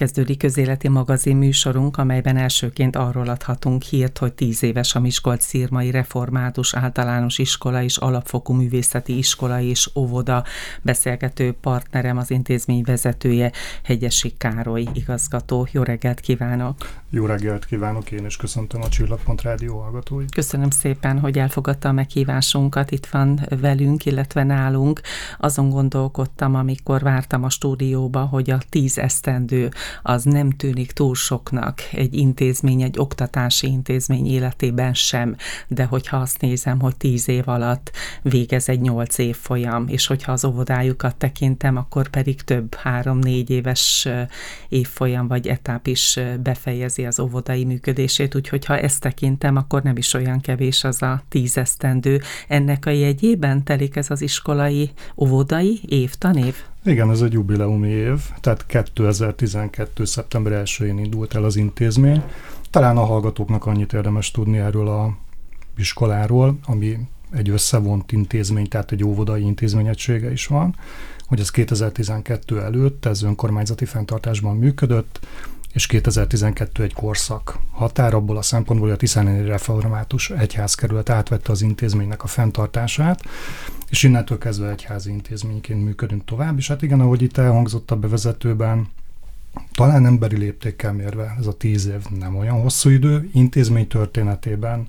Kezdődik közéleti magazin műsorunk, amelyben elsőként arról adhatunk hírt, hogy tíz éves a Miskolc Szírmai Református Általános Iskola és Alapfokú Művészeti Iskola és Óvoda beszélgető partnerem, az intézmény vezetője, Hegyesi Károly igazgató. Jó reggelt kívánok! Jó reggelt kívánok, én is köszöntöm a Csillagpont Rádió hallgatóit. Köszönöm szépen, hogy elfogadta a meghívásunkat, itt van velünk, illetve nálunk. Azon gondolkodtam, amikor vártam a stúdióba, hogy a tíz esztendő az nem tűnik túl soknak egy intézmény, egy oktatási intézmény életében sem, de hogyha azt nézem, hogy tíz év alatt végez egy nyolc év folyam, és hogyha az óvodájukat tekintem, akkor pedig több három-négy éves évfolyam vagy etáp is befejezi az óvodai működését, úgyhogy ha ezt tekintem, akkor nem is olyan kevés az a tíz esztendő. Ennek a jegyében telik ez az iskolai óvodai év, tanév? Igen, ez egy jubileumi év, tehát 2012. szeptember 1-én indult el az intézmény. Talán a hallgatóknak annyit érdemes tudni erről a iskoláról, ami egy összevont intézmény, tehát egy óvodai intézményegysége is van, hogy ez 2012 előtt ez önkormányzati fenntartásban működött, és 2012 egy korszak. Határ, abból a szempontból, hogy a Tiszáni Református Egyház kerület átvette az intézménynek a fenntartását, és innentől kezdve egyházi intézményként működünk tovább, és hát igen, ahogy itt elhangzott a bevezetőben, talán emberi léptékkel mérve ez a tíz év nem olyan hosszú idő, intézmény történetében.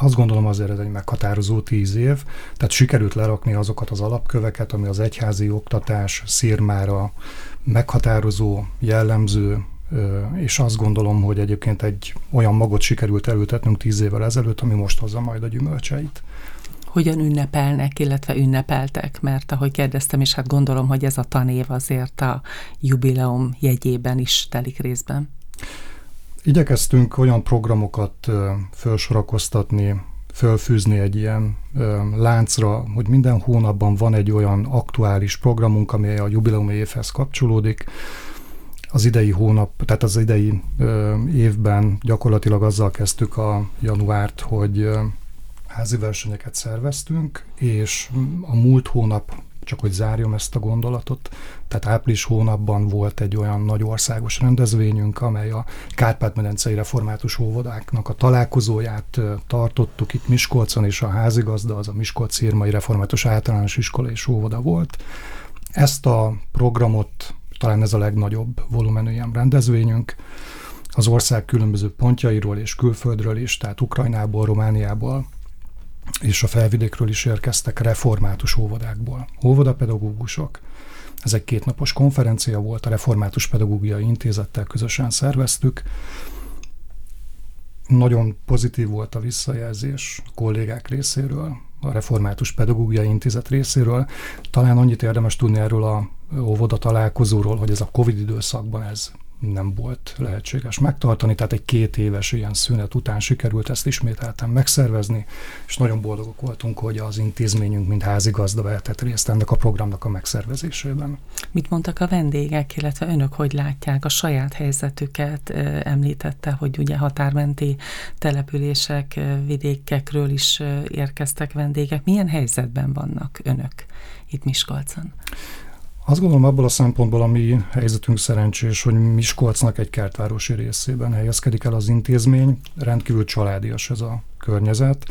Azt gondolom azért ez egy meghatározó tíz év, tehát sikerült lerakni azokat az alapköveket, ami az egyházi oktatás szírmára meghatározó, jellemző, és azt gondolom, hogy egyébként egy olyan magot sikerült elültetnünk tíz évvel ezelőtt, ami most hozza majd a gyümölcseit. Hogyan ünnepelnek, illetve ünnepeltek? Mert ahogy kérdeztem, és hát gondolom, hogy ez a tanév azért a jubileum jegyében is telik részben. Igyekeztünk olyan programokat felsorakoztatni, fölfűzni egy ilyen ö, láncra, hogy minden hónapban van egy olyan aktuális programunk, amely a jubileumi évhez kapcsolódik, az idei hónap, tehát az idei évben gyakorlatilag azzal kezdtük a januárt, hogy házi versenyeket szerveztünk, és a múlt hónap, csak hogy zárjam ezt a gondolatot, tehát április hónapban volt egy olyan nagy országos rendezvényünk, amely a Kárpát-medencei református óvodáknak a találkozóját tartottuk itt Miskolcon, és a házigazda az a Miskolc Irmai Református Általános Iskola és Óvoda volt. Ezt a programot talán ez a legnagyobb volumenű ilyen rendezvényünk. Az ország különböző pontjairól és külföldről is, tehát Ukrajnából, Romániából és a felvidékről is érkeztek református óvodákból. Óvodapedagógusok. Ez egy kétnapos konferencia volt, a Református Pedagógiai Intézettel közösen szerveztük. Nagyon pozitív volt a visszajelzés a kollégák részéről, a Református Pedagógiai Intézet részéről. Talán annyit érdemes tudni erről a óvoda találkozóról, hogy ez a Covid időszakban ez nem volt lehetséges megtartani, tehát egy két éves ilyen szünet után sikerült ezt ismételten megszervezni, és nagyon boldogok voltunk, hogy az intézményünk, mint házigazda vehetett részt ennek a programnak a megszervezésében. Mit mondtak a vendégek, illetve önök hogy látják a saját helyzetüket? Említette, hogy ugye határmenti települések, vidékekről is érkeztek vendégek. Milyen helyzetben vannak önök itt Miskolcon? Azt gondolom abból a szempontból, a mi helyzetünk szerencsés, hogy Miskolcnak egy kertvárosi részében helyezkedik el az intézmény, rendkívül családias ez a környezet,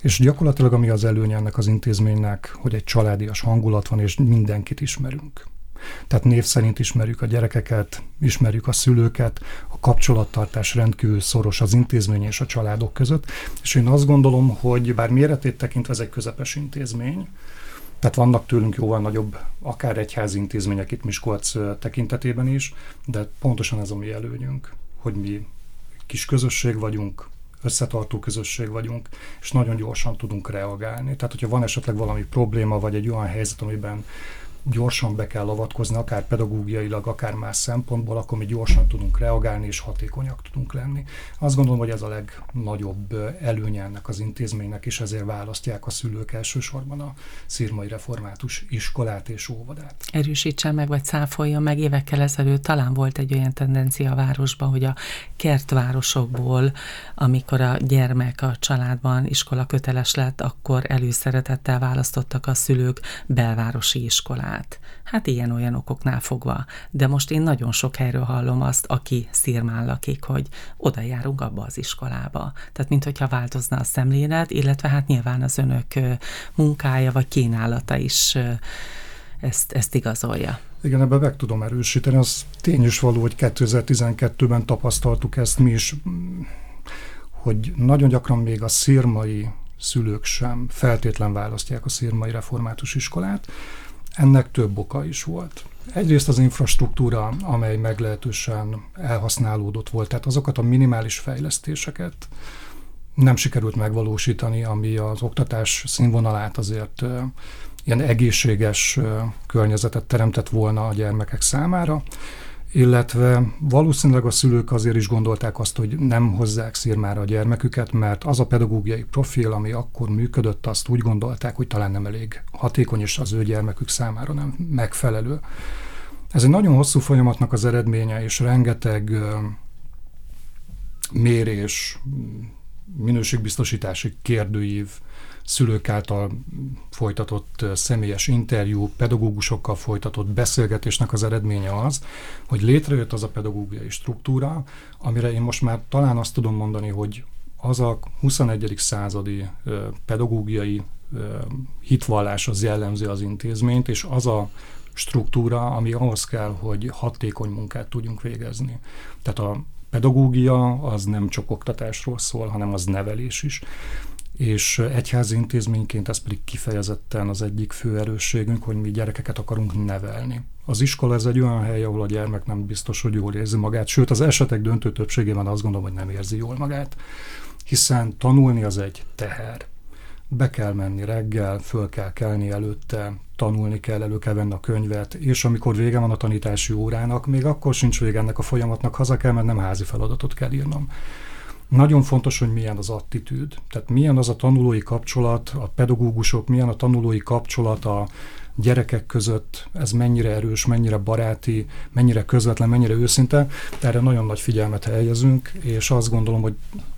és gyakorlatilag ami az előnye ennek az intézménynek, hogy egy családias hangulat van, és mindenkit ismerünk. Tehát név szerint ismerjük a gyerekeket, ismerjük a szülőket, a kapcsolattartás rendkívül szoros az intézmény és a családok között, és én azt gondolom, hogy bár méretét tekintve ez egy közepes intézmény, tehát vannak tőlünk jóval nagyobb, akár egyházi intézmények itt Miskolc tekintetében is, de pontosan ez a mi előnyünk, hogy mi kis közösség vagyunk, összetartó közösség vagyunk, és nagyon gyorsan tudunk reagálni. Tehát, hogyha van esetleg valami probléma, vagy egy olyan helyzet, amiben gyorsan be kell avatkozni, akár pedagógiailag, akár más szempontból, akkor mi gyorsan tudunk reagálni, és hatékonyak tudunk lenni. Azt gondolom, hogy ez a legnagyobb előnye ennek az intézménynek, és ezért választják a szülők elsősorban a szírmai református iskolát és óvodát. Erősítsen meg, vagy száfolja meg, évekkel ezelőtt talán volt egy olyan tendencia a városban, hogy a kertvárosokból, amikor a gyermek a családban iskola köteles lett, akkor előszeretettel választottak a szülők belvárosi iskolát iskolát. Hát ilyen-olyan okoknál fogva. De most én nagyon sok helyről hallom azt, aki szírmán lakik, hogy oda járunk abba az iskolába. Tehát, mint hogyha változna a szemlélet, illetve hát nyilván az önök munkája vagy kínálata is ezt, ezt igazolja. Igen, ebben meg tudom erősíteni. Az tény is való, hogy 2012-ben tapasztaltuk ezt mi is, hogy nagyon gyakran még a szirmai szülők sem feltétlen választják a szirmai református iskolát. Ennek több oka is volt. Egyrészt az infrastruktúra, amely meglehetősen elhasználódott volt, tehát azokat a minimális fejlesztéseket nem sikerült megvalósítani, ami az oktatás színvonalát azért ilyen egészséges környezetet teremtett volna a gyermekek számára, illetve valószínűleg a szülők azért is gondolták azt, hogy nem hozzák szírmára a gyermeküket, mert az a pedagógiai profil, ami akkor működött, azt úgy gondolták, hogy talán nem elég hatékony, és az ő gyermekük számára nem megfelelő. Ez egy nagyon hosszú folyamatnak az eredménye, és rengeteg mérés, minőségbiztosítási kérdőív, szülők által folytatott személyes interjú, pedagógusokkal folytatott beszélgetésnek az eredménye az, hogy létrejött az a pedagógiai struktúra, amire én most már talán azt tudom mondani, hogy az a 21. századi pedagógiai hitvallás az jellemzi az intézményt, és az a struktúra, ami ahhoz kell, hogy hatékony munkát tudjunk végezni. Tehát a pedagógia az nem csak oktatásról szól, hanem az nevelés is és egyházi intézményként ez pedig kifejezetten az egyik fő erősségünk, hogy mi gyerekeket akarunk nevelni. Az iskola ez egy olyan hely, ahol a gyermek nem biztos, hogy jól érzi magát, sőt az esetek döntő többségében azt gondolom, hogy nem érzi jól magát, hiszen tanulni az egy teher. Be kell menni reggel, föl kell kelni előtte, tanulni kell, elő kell venni a könyvet, és amikor vége van a tanítási órának, még akkor sincs vége ennek a folyamatnak, haza kell, mert nem házi feladatot kell írnom nagyon fontos, hogy milyen az attitűd. Tehát milyen az a tanulói kapcsolat, a pedagógusok, milyen a tanulói kapcsolat a gyerekek között, ez mennyire erős, mennyire baráti, mennyire közvetlen, mennyire őszinte. Erre nagyon nagy figyelmet helyezünk, és azt gondolom, hogy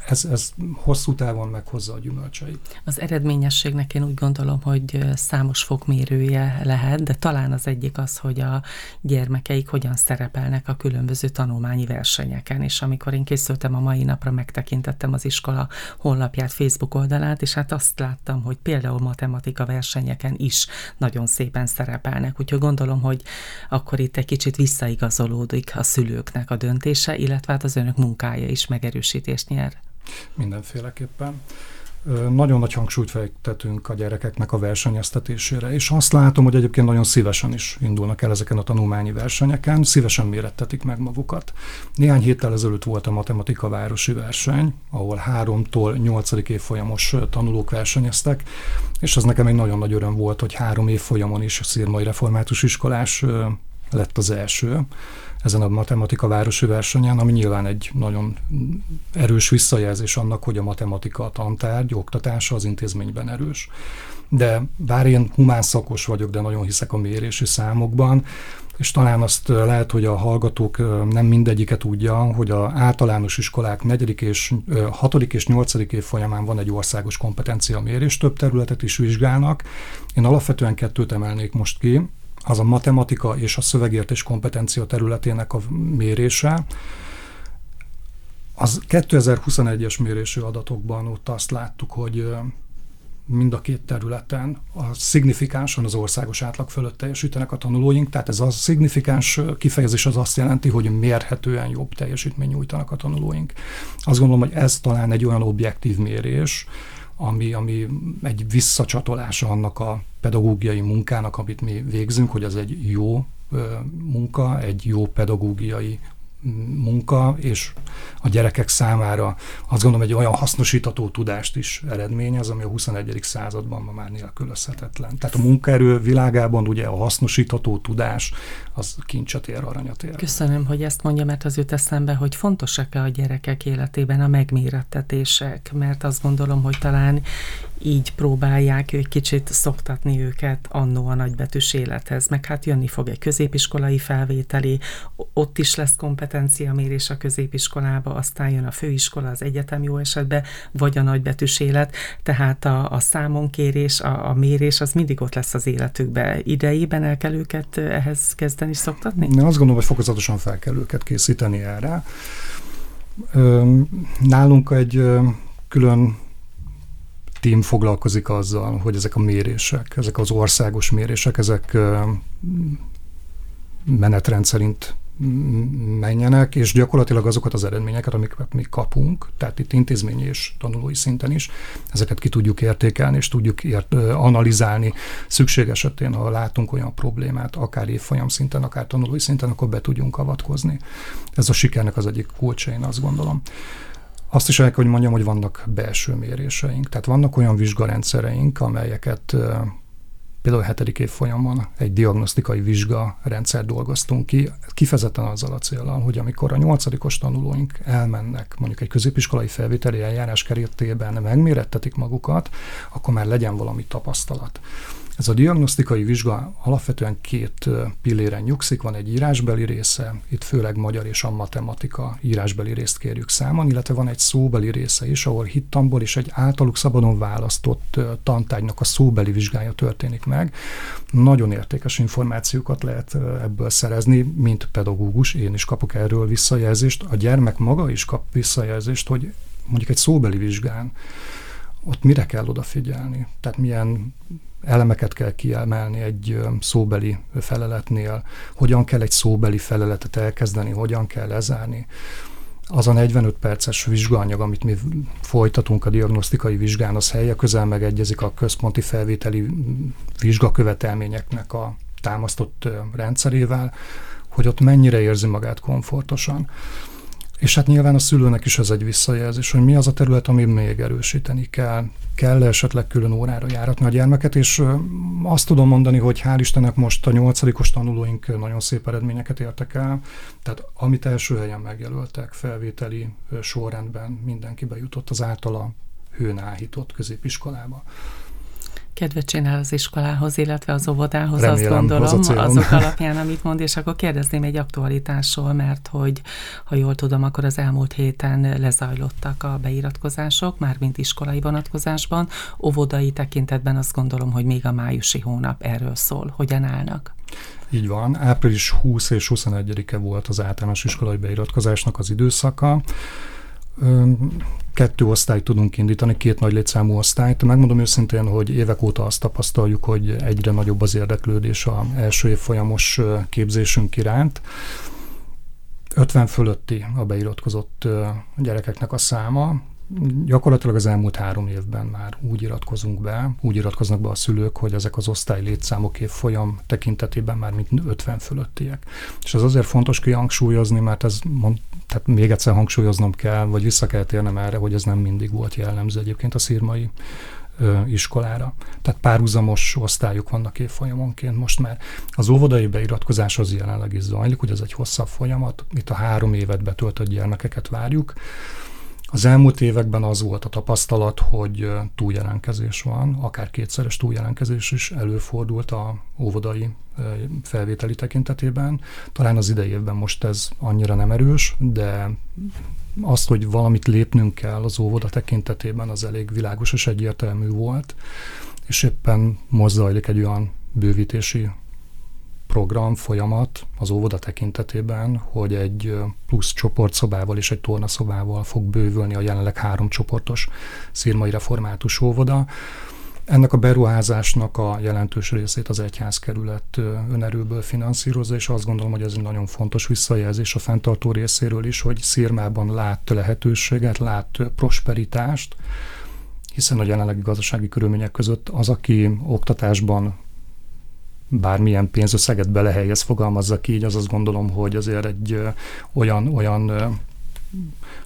ez, ez hosszú távon meghozza a gyümölcseit. Az eredményességnek én úgy gondolom, hogy számos fokmérője lehet, de talán az egyik az, hogy a gyermekeik hogyan szerepelnek a különböző tanulmányi versenyeken, és amikor én készültem a mai napra, megtekintettem az iskola honlapját, Facebook oldalát, és hát azt láttam, hogy például matematika versenyeken is nagyon szépen szerepelnek, úgyhogy gondolom, hogy akkor itt egy kicsit visszaigazolódik a szülőknek a döntése, illetve hát az önök munkája is megerősítést nyer. Mindenféleképpen. Nagyon nagy hangsúlyt fektetünk a gyerekeknek a versenyeztetésére, és azt látom, hogy egyébként nagyon szívesen is indulnak el ezeken a tanulmányi versenyeken, szívesen mérettetik meg magukat. Néhány héttel ezelőtt volt a matematika városi verseny, ahol háromtól nyolcadik évfolyamos tanulók versenyeztek, és az nekem egy nagyon nagy öröm volt, hogy három évfolyamon is a Szirmai Református Iskolás lett az első ezen a matematika városi versenyen, ami nyilván egy nagyon erős visszajelzés annak, hogy a matematika a tantárgy, oktatása az intézményben erős. De bár én humán szakos vagyok, de nagyon hiszek a mérési számokban, és talán azt lehet, hogy a hallgatók nem mindegyike tudja, hogy a általános iskolák 4. és 6. és 8. év folyamán van egy országos kompetencia mérés, több területet is vizsgálnak. Én alapvetően kettőt emelnék most ki az a matematika és a szövegértés kompetencia területének a mérése. Az 2021-es mérésű adatokban ott azt láttuk, hogy mind a két területen a szignifikánsan az országos átlag fölött teljesítenek a tanulóink, tehát ez a szignifikáns kifejezés az azt jelenti, hogy mérhetően jobb teljesítmény nyújtanak a tanulóink. Azt gondolom, hogy ez talán egy olyan objektív mérés, ami, ami egy visszacsatolása annak a pedagógiai munkának, amit mi végzünk, hogy az egy jó munka, egy jó pedagógiai munka, és a gyerekek számára azt gondolom egy olyan hasznosítató tudást is eredményez, ami a 21. században ma már nélkülözhetetlen. Tehát a munkaerő világában ugye a hasznosítató tudás az kincset ér, aranyat ér. Köszönöm, hogy ezt mondja, mert az jut eszembe, hogy fontosak-e a gyerekek életében a megmérettetések, mert azt gondolom, hogy talán így próbálják egy kicsit szoktatni őket annó a nagybetűs élethez, meg hát jönni fog egy középiskolai felvételi, ott is lesz kompetencia, potenciamérés a középiskolába, aztán jön a főiskola, az egyetem jó esetben, vagy a nagybetűs élet, tehát a, a számonkérés, a, a mérés az mindig ott lesz az életükbe. Idejében el kell őket ehhez kezdeni szoktatni? Én azt gondolom, hogy fokozatosan fel kell őket készíteni erre. Nálunk egy külön tím foglalkozik azzal, hogy ezek a mérések, ezek az országos mérések, ezek menetrend szerint menjenek, és gyakorlatilag azokat az eredményeket, amiket mi kapunk, tehát itt intézményi és tanulói szinten is, ezeket ki tudjuk értékelni, és tudjuk ért, analizálni. Szükség esetén, ha látunk olyan problémát, akár évfolyam szinten, akár tanulói szinten, akkor be tudjunk avatkozni. Ez a sikernek az egyik kulcsa, én azt gondolom. Azt is el kell, hogy mondjam, hogy vannak belső méréseink. Tehát vannak olyan vizsgarendszereink, amelyeket például a hetedik év folyamon egy diagnosztikai vizsga rendszer dolgoztunk ki, kifejezetten azzal a célral, hogy amikor a nyolcadikos tanulóink elmennek mondjuk egy középiskolai felvételi eljárás keretében megmérettetik magukat, akkor már legyen valami tapasztalat. Ez a diagnosztikai vizsga alapvetően két pilléren nyugszik, van egy írásbeli része, itt főleg magyar és a matematika írásbeli részt kérjük számon, illetve van egy szóbeli része is, ahol hittamból és egy általuk szabadon választott tantárgynak a szóbeli vizsgája történik meg. Nagyon értékes információkat lehet ebből szerezni, mint pedagógus, én is kapok erről visszajelzést, a gyermek maga is kap visszajelzést, hogy mondjuk egy szóbeli vizsgán ott mire kell odafigyelni? Tehát milyen elemeket kell kiemelni egy szóbeli feleletnél, hogyan kell egy szóbeli feleletet elkezdeni, hogyan kell lezárni. Az a 45 perces vizsgaanyag, amit mi folytatunk a diagnosztikai vizsgán, az helye közel megegyezik a központi felvételi vizsgakövetelményeknek a támasztott rendszerével, hogy ott mennyire érzi magát komfortosan. És hát nyilván a szülőnek is ez egy visszajelzés, hogy mi az a terület, amit még erősíteni kell. Kell -e esetleg külön órára járatni a gyermeket, és azt tudom mondani, hogy hál' Istennek most a nyolcadikos tanulóink nagyon szép eredményeket értek el, tehát amit első helyen megjelöltek felvételi sorrendben, mindenki bejutott az általa hőn áhított középiskolába kedvet csinál az iskolához, illetve az óvodához, Remélem, azt gondolom, az azok alapján, amit mond, és akkor kérdezném egy aktualitásról, mert hogy, ha jól tudom, akkor az elmúlt héten lezajlottak a beiratkozások, mármint iskolai vonatkozásban, óvodai tekintetben azt gondolom, hogy még a májusi hónap erről szól. Hogyan állnak? Így van, április 20 és 21-e volt az általános iskolai beiratkozásnak az időszaka kettő osztályt tudunk indítani, két nagy létszámú osztályt. Megmondom őszintén, hogy évek óta azt tapasztaljuk, hogy egyre nagyobb az érdeklődés a első év folyamos képzésünk iránt. 50 fölötti a beiratkozott gyerekeknek a száma, gyakorlatilag az elmúlt három évben már úgy iratkozunk be, úgy iratkoznak be a szülők, hogy ezek az osztály létszámok év folyam tekintetében már mint 50 fölöttiek. És ez azért fontos kihangsúlyozni, mert ez mond, tehát még egyszer hangsúlyoznom kell, vagy vissza kell térnem erre, hogy ez nem mindig volt jellemző egyébként a szírmai iskolára. Tehát párhuzamos osztályok vannak évfolyamonként most már. Az óvodai beiratkozás az jelenleg is zajlik, ugye ez egy hosszabb folyamat, itt a három évet betöltött gyermekeket várjuk, az elmúlt években az volt a tapasztalat, hogy túljelentkezés van, akár kétszeres túljelentkezés is előfordult a óvodai felvételi tekintetében. Talán az idei évben most ez annyira nem erős, de azt, hogy valamit lépnünk kell az óvoda tekintetében, az elég világos és egyértelmű volt, és éppen most zajlik egy olyan bővítési program, folyamat az óvoda tekintetében, hogy egy plusz csoportszobával és egy tornaszobával fog bővülni a jelenleg három csoportos szírmai református óvoda. Ennek a beruházásnak a jelentős részét az egyházkerület önerőből finanszírozza, és azt gondolom, hogy ez egy nagyon fontos visszajelzés a fenntartó részéről is, hogy Szírmában lát lehetőséget, lát prosperitást, hiszen a jelenlegi gazdasági körülmények között az, aki oktatásban bármilyen pénzösszeget belehelyez, fogalmazzak így, az azt gondolom, hogy azért egy olyan, olyan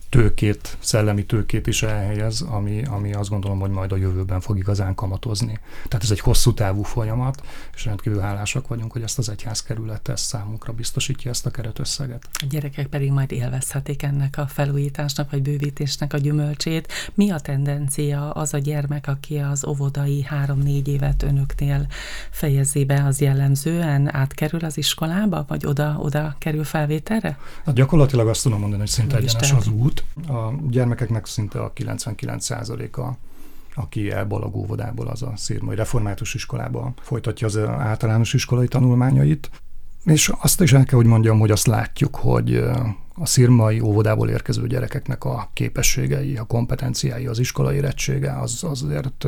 tőkét, szellemi tőkét is elhelyez, ami, ami azt gondolom, hogy majd a jövőben fog igazán kamatozni. Tehát ez egy hosszú távú folyamat, és rendkívül hálásak vagyunk, hogy ezt az egyházkerület ezt számunkra biztosítja ezt a keretösszeget. A gyerekek pedig majd élvezhetik ennek a felújításnak vagy bővítésnek a gyümölcsét. Mi a tendencia az a gyermek, aki az óvodai három-négy évet önöknél fejezi be, az jellemzően átkerül az iskolába, vagy oda, oda kerül felvételre? Hát gyakorlatilag azt tudom mondani, hogy szinte egyenes az út. A gyermekeknek szinte a 99%-a aki elbalag óvodából, az a szírmai református iskolába folytatja az általános iskolai tanulmányait. És azt is el kell, hogy mondjam, hogy azt látjuk, hogy a szirmai óvodából érkező gyerekeknek a képességei, a kompetenciái, az iskolai érettsége az azért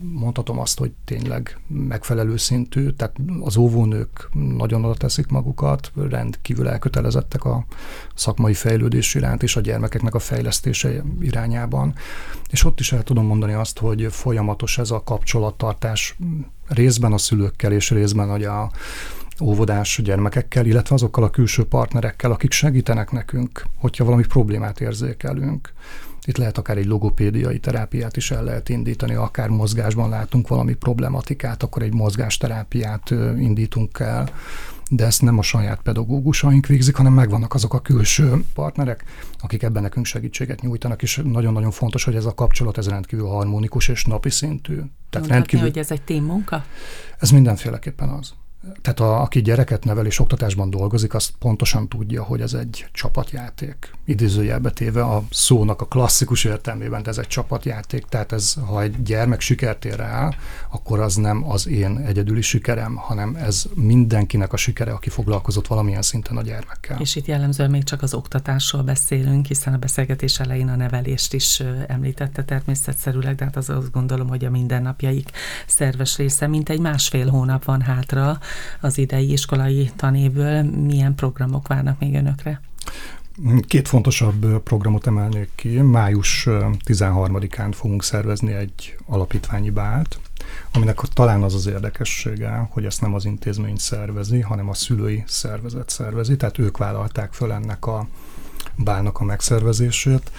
mondhatom azt, hogy tényleg megfelelő szintű, tehát az óvónők nagyon oda teszik magukat, rendkívül elkötelezettek a szakmai fejlődés iránt és a gyermekeknek a fejlesztése irányában. És ott is el tudom mondani azt, hogy folyamatos ez a kapcsolattartás részben a szülőkkel és részben hogy a óvodás gyermekekkel, illetve azokkal a külső partnerekkel, akik segítenek nekünk, hogyha valami problémát érzékelünk. Itt lehet akár egy logopédiai terápiát is el lehet indítani, akár mozgásban látunk valami problematikát, akkor egy mozgásterápiát indítunk el, de ezt nem a saját pedagógusaink végzik, hanem megvannak azok a külső partnerek, akik ebben nekünk segítséget nyújtanak, és nagyon-nagyon fontos, hogy ez a kapcsolat ez rendkívül harmonikus és napi szintű. Tehát rendkívül... hogy ez egy team munka? Ez mindenféleképpen az tehát a, aki gyereket nevel és oktatásban dolgozik, azt pontosan tudja, hogy ez egy csapatjáték. Idézőjelbe téve a szónak a klasszikus értelmében, de ez egy csapatjáték, tehát ez, ha egy gyermek sikert ér el, akkor az nem az én egyedüli sikerem, hanem ez mindenkinek a sikere, aki foglalkozott valamilyen szinten a gyermekkel. És itt jellemzően még csak az oktatásról beszélünk, hiszen a beszélgetés elején a nevelést is említette természetszerűleg, de hát az azt gondolom, hogy a mindennapjaik szerves része, mint egy másfél hónap van hátra, az idei iskolai tanévből. Milyen programok várnak még önökre? Két fontosabb programot emelnék ki. Május 13-án fogunk szervezni egy alapítványi bált, aminek talán az az érdekessége, hogy ezt nem az intézmény szervezi, hanem a szülői szervezet szervezi, tehát ők vállalták föl ennek a bálnak a megszervezését.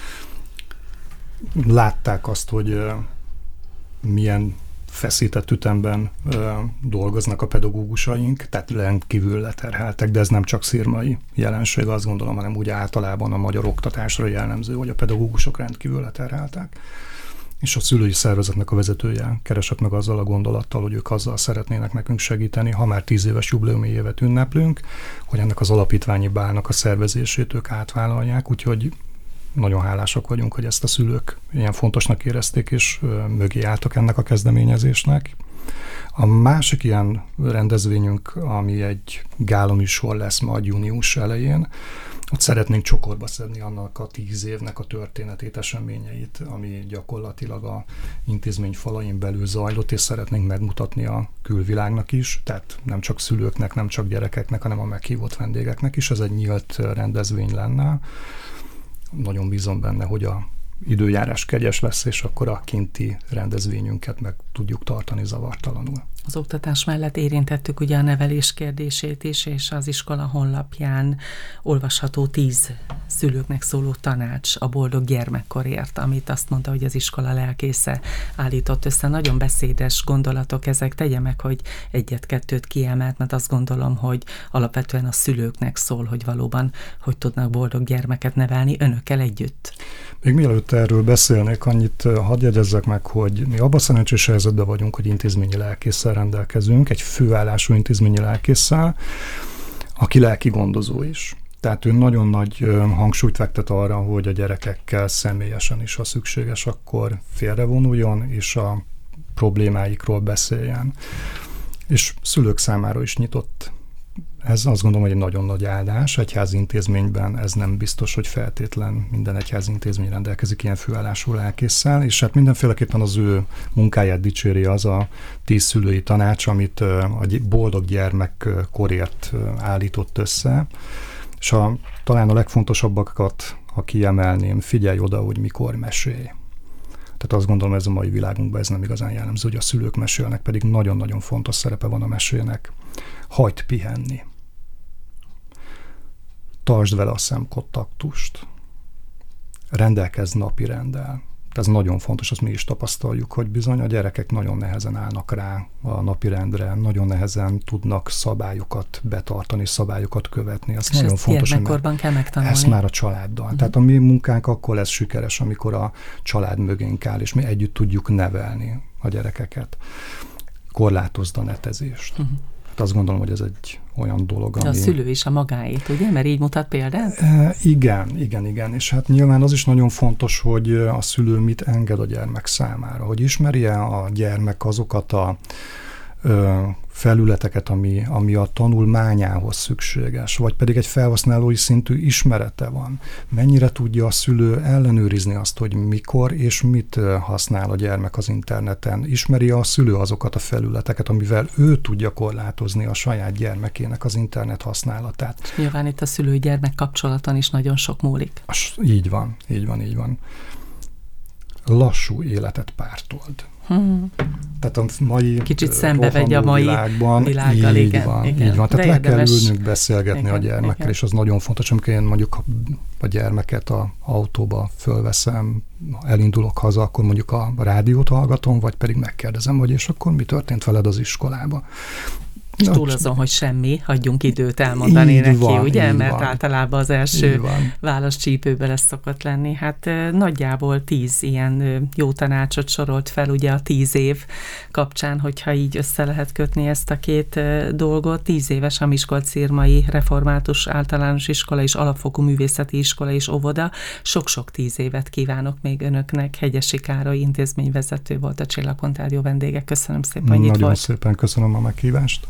Látták azt, hogy milyen feszített ütemben ö, dolgoznak a pedagógusaink, tehát rendkívül leterheltek, de ez nem csak szírmai jelenség, azt gondolom, hanem úgy általában a magyar oktatásra jellemző, hogy a pedagógusok rendkívül leterheltek. És a szülői szervezetnek a vezetője keresett meg azzal a gondolattal, hogy ők azzal szeretnének nekünk segíteni, ha már tíz éves jubileumi évet ünneplünk, hogy ennek az alapítványi bálnak a szervezését ők átvállalják, úgyhogy nagyon hálásak vagyunk, hogy ezt a szülők ilyen fontosnak érezték, és mögé álltak ennek a kezdeményezésnek. A másik ilyen rendezvényünk, ami egy gáloműsor lesz majd június elején, ott szeretnénk csokorba szedni annak a tíz évnek a történetét, eseményeit, ami gyakorlatilag a intézmény falain belül zajlott, és szeretnénk megmutatni a külvilágnak is, tehát nem csak szülőknek, nem csak gyerekeknek, hanem a meghívott vendégeknek is. Ez egy nyílt rendezvény lenne nagyon bízom benne, hogy a időjárás kegyes lesz, és akkor a kinti rendezvényünket meg tudjuk tartani zavartalanul. Az oktatás mellett érintettük ugye a nevelés kérdését is, és az iskola honlapján olvasható tíz szülőknek szóló tanács a boldog gyermekkorért, amit azt mondta, hogy az iskola lelkésze állított össze. Nagyon beszédes gondolatok ezek, tegye meg, hogy egyet-kettőt kiemelt, mert azt gondolom, hogy alapvetően a szülőknek szól, hogy valóban hogy tudnak boldog gyermeket nevelni önökkel együtt. Még mielőtt erről beszélnék, annyit hadd jegyezzek meg, hogy mi abban szerencsés helyzetben vagyunk, hogy intézményi lelkészsel rendelkezünk, egy főállású intézményi lelkészsel, aki lelki gondozó is. Tehát ő nagyon nagy hangsúlyt fektet arra, hogy a gyerekekkel személyesen is, ha szükséges, akkor félrevonuljon, és a problémáikról beszéljen. És szülők számára is nyitott ez azt gondolom, hogy egy nagyon nagy áldás. Egyházi intézményben ez nem biztos, hogy feltétlen minden egyházi intézmény rendelkezik ilyen főállású lelkészsel, és hát mindenféleképpen az ő munkáját dicséri az a tíz szülői tanács, amit a boldog gyermek korért állított össze. És a, talán a legfontosabbakat, ha kiemelném, figyelj oda, hogy mikor mesélj. Tehát azt gondolom, ez a mai világunkban ez nem igazán jellemző, hogy a szülők mesélnek, pedig nagyon-nagyon fontos szerepe van a mesének. Hagyd pihenni tartsd vele a szemkontaktust. rendelkez napi rendel ez nagyon fontos, azt mi is tapasztaljuk, hogy bizony a gyerekek nagyon nehezen állnak rá a napirendre, nagyon nehezen tudnak szabályokat betartani, szabályokat követni. Ez És nagyon ezt fontos. Gyermekkorban kell megtanulni. Ezt már a családdal. Uh-huh. Tehát a mi munkánk akkor lesz sikeres, amikor a család mögénk áll, és mi együtt tudjuk nevelni a gyerekeket. Korlátozd a netezést. Uh-huh. Hát azt gondolom, hogy ez egy olyan dolog, ami... A szülő is a magáét, ugye? Mert így mutat példát? E, igen, igen, igen. És hát nyilván az is nagyon fontos, hogy a szülő mit enged a gyermek számára, hogy ismerje a gyermek azokat a felületeket, ami, ami a tanulmányához szükséges, vagy pedig egy felhasználói szintű ismerete van. Mennyire tudja a szülő ellenőrizni azt, hogy mikor és mit használ a gyermek az interneten. Ismeri a szülő azokat a felületeket, amivel ő tudja korlátozni a saját gyermekének az internet használatát. Nyilván itt a szülő-gyermek kapcsolaton is nagyon sok múlik. Így van, így van, így van. Lassú életet pártold Hmm. Tehát a mai Kicsit szembe vegy a mai világban, világgal, így igen, van, igen. Így van. Tehát le kell ülnünk beszélgetni igen, a gyermekkel, igen. és az nagyon fontos, amikor én mondjuk a gyermeket a autóba fölveszem, elindulok haza, akkor mondjuk a rádiót hallgatom, vagy pedig megkérdezem, hogy és akkor mi történt veled az iskolába. És túl azon, hogy semmi, hagyjunk időt elmondani neki, van, ugye? Mert van. általában az első válasz csípőbe lesz szokott lenni. Hát nagyjából tíz ilyen jó tanácsot sorolt fel, ugye a tíz év kapcsán, hogyha így össze lehet kötni ezt a két dolgot. Tíz éves a Miskolc-Szirmai Református Általános Iskola és Alapfokú Művészeti Iskola és Óvoda. Sok-sok tíz évet kívánok még önöknek. Hegyesi Károly intézményvezető volt a Csillagpontárjó vendége. Köszönöm szépen, hogy Nagyon itt volt. szépen köszönöm a meghívást.